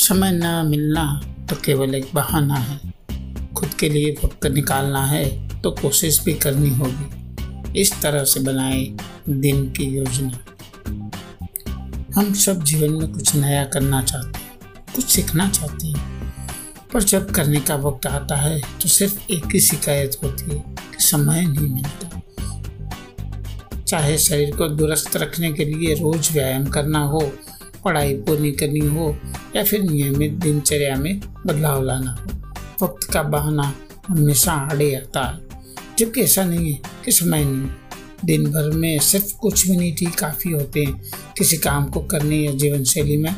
समय न मिलना तो केवल एक बहाना है। खुद के लिए वक्त निकालना है तो कोशिश भी करनी होगी। इस तरह से बनाए दिन की योजना। हम सब जीवन में कुछ नया करना चाहते हैं, कुछ सीखना चाहते हैं। पर जब करने का वक्त आता है तो सिर्फ़ एक ही शिकायत होती है कि समय नहीं मिलता। चाहे शरीर को दुरुस्त रखने के लिए रोज व्यायाम करना हो पढ़ाई पूरी करनी हो या फिर नियमित दिनचर्या में बदलाव लाना हो, वक्त का बहाना हमेशा आड़े आता है जबकि ऐसा नहीं है कि समय नहीं। दिन भर में सिर्फ़ कुछ मिनट ही काफ़ी होते हैं किसी काम को करने या जीवन शैली में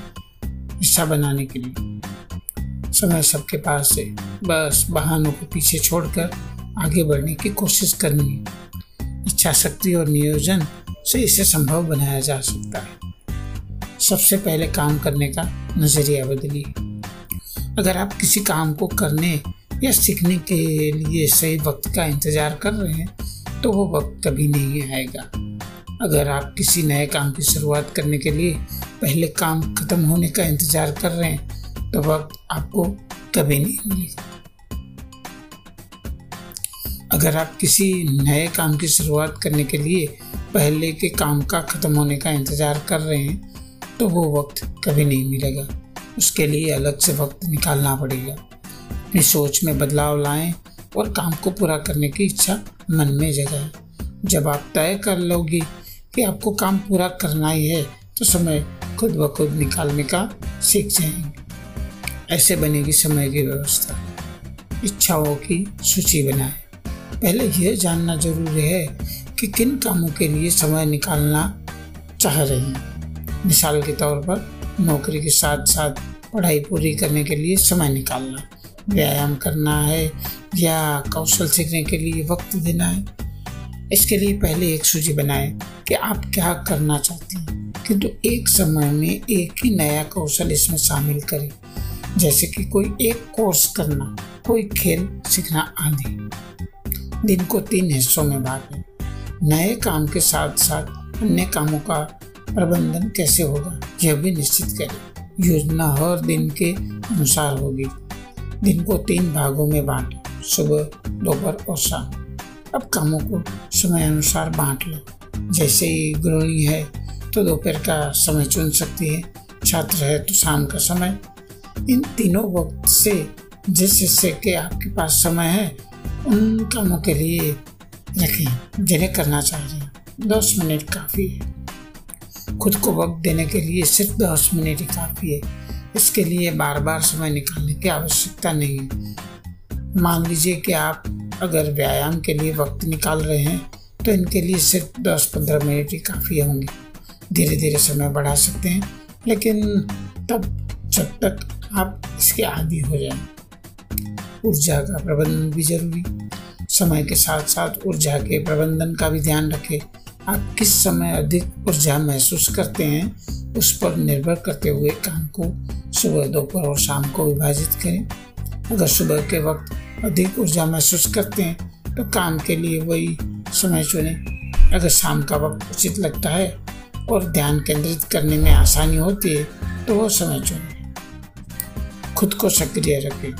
हिस्सा बनाने के लिए। समय सबके पास है। बस बहानों को पीछे छोड़कर आगे बढ़ने की कोशिश करनी है। इच्छा शक्ति और नियोजन से इसे संभव बनाया जा सकता है। सबसे पहले काम करने का नज़रिया बदलिए। अगर आप किसी काम को करने या सीखने के लिए सही वक्त का इंतज़ार कर रहे हैं तो वो वक्त कभी नहीं आएगा। अगर आप किसी नए काम की शुरुआत करने के लिए पहले काम खत्म होने का इंतज़ार कर रहे हैं तो वक्त आपको कभी नहीं मिलेगा। अगर आप किसी नए काम की शुरुआत करने के लिए पहले के काम का खत्म होने का इंतज़ार कर रहे हैं तो वो वक्त कभी नहीं मिलेगा। उसके लिए अलग से वक्त निकालना पड़ेगा। अपनी सोच में बदलाव लाएँ और काम को पूरा करने की इच्छा मन में जगाएँ। जब आप तय कर लोगे कि आपको काम पूरा करना ही है तो समय खुद ब खुद निकालने का सीख जाएँगे। ऐसे बनेगी समय की व्यवस्था। इच्छाओं की सूची बनाएँ। पहले यह जानना ज़रूरी है कि किन कामों के लिए समय निकालना चाह रहे हैं। मिसाल के तौर पर नौकरी के साथ साथ पढ़ाई पूरी करने के लिए समय निकालना, व्यायाम करना है या कौशल सीखने के लिए वक्त देना है। इसके लिए पहले एक सूची बनाएँ कि आप क्या करना चाहते हैं, किंतु तो एक समय में एक ही नया कौशल इसमें शामिल करें, जैसे कि कोई एक कोर्स करना, कोई खेल सीखना आदि। दिन को तीन हिस्सों में बांटें। नए काम के साथ साथ अन्य कामों का प्रबंधन कैसे होगा, यह भी निश्चित करें। योजना हर दिन के अनुसार होगी। दिन को तीन भागों में बांटें, सुबह, दोपहर और शाम। अब कामों को समय अनुसार बांट लो। जैसे ही गृहिणी है तो दोपहर का समय चुन सकती है। छात्र है तो शाम का समय। इन तीनों वक्त से, जिस हिस्से के आपके पास समय है, उन कामों के लिए रखें, जिन्हें करना चाह रहे हैं। दस मिनट काफ़ी है। खुद को वक्त देने के लिए सिर्फ़ दस मिनट ही काफ़ी है। इसके लिए बार बार समय निकालने की आवश्यकता नहीं है। मान लीजिए कि आप अगर व्यायाम के लिए वक्त निकाल रहे हैं तो इनके लिए सिर्फ़ दस पंद्रह मिनट ही काफ़ी होंगे। धीरे धीरे समय बढ़ा सकते हैं, लेकिन तब जब तक आप इसके आदि हो जाएँ। ऊर्जा का प्रबंधन भी ज़रूरी। समय के साथ साथ ऊर्जा के प्रबंधन का भी ध्यान रखें। आप किस समय अधिक ऊर्जा महसूस करते हैं, उस पर निर्भर करते हुए काम को सुबह, दोपहर और शाम को विभाजित करें। अगर सुबह के वक्त अधिक ऊर्जा महसूस करते हैं तो काम के लिए वही समय चुनें। अगर शाम का वक्त उचित लगता है और ध्यान केंद्रित करने में आसानी होती है तो वो समय चुनें। खुद को सक्रिय रखें।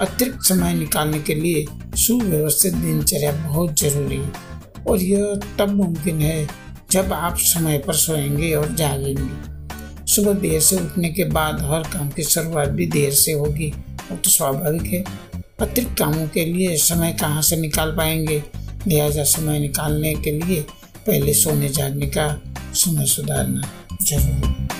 अतिरिक्त समय निकालने के लिए सुव्यवस्थित दिनचर्या बहुत ज़रूरी है। और यह तब मुमकिन है जब आप समय पर सोएँगे और जागेंगे। सुबह देर से उठने के बाद हर काम की शुरुआत भी देर से होगी, वो तो स्वाभाविक है। अतिरिक्त कामों के लिए समय कहाँ से निकाल पाएँगे? लिहाजा समय निकालने के लिए पहले सोने जागने का समय सुधारना ज़रूरी है।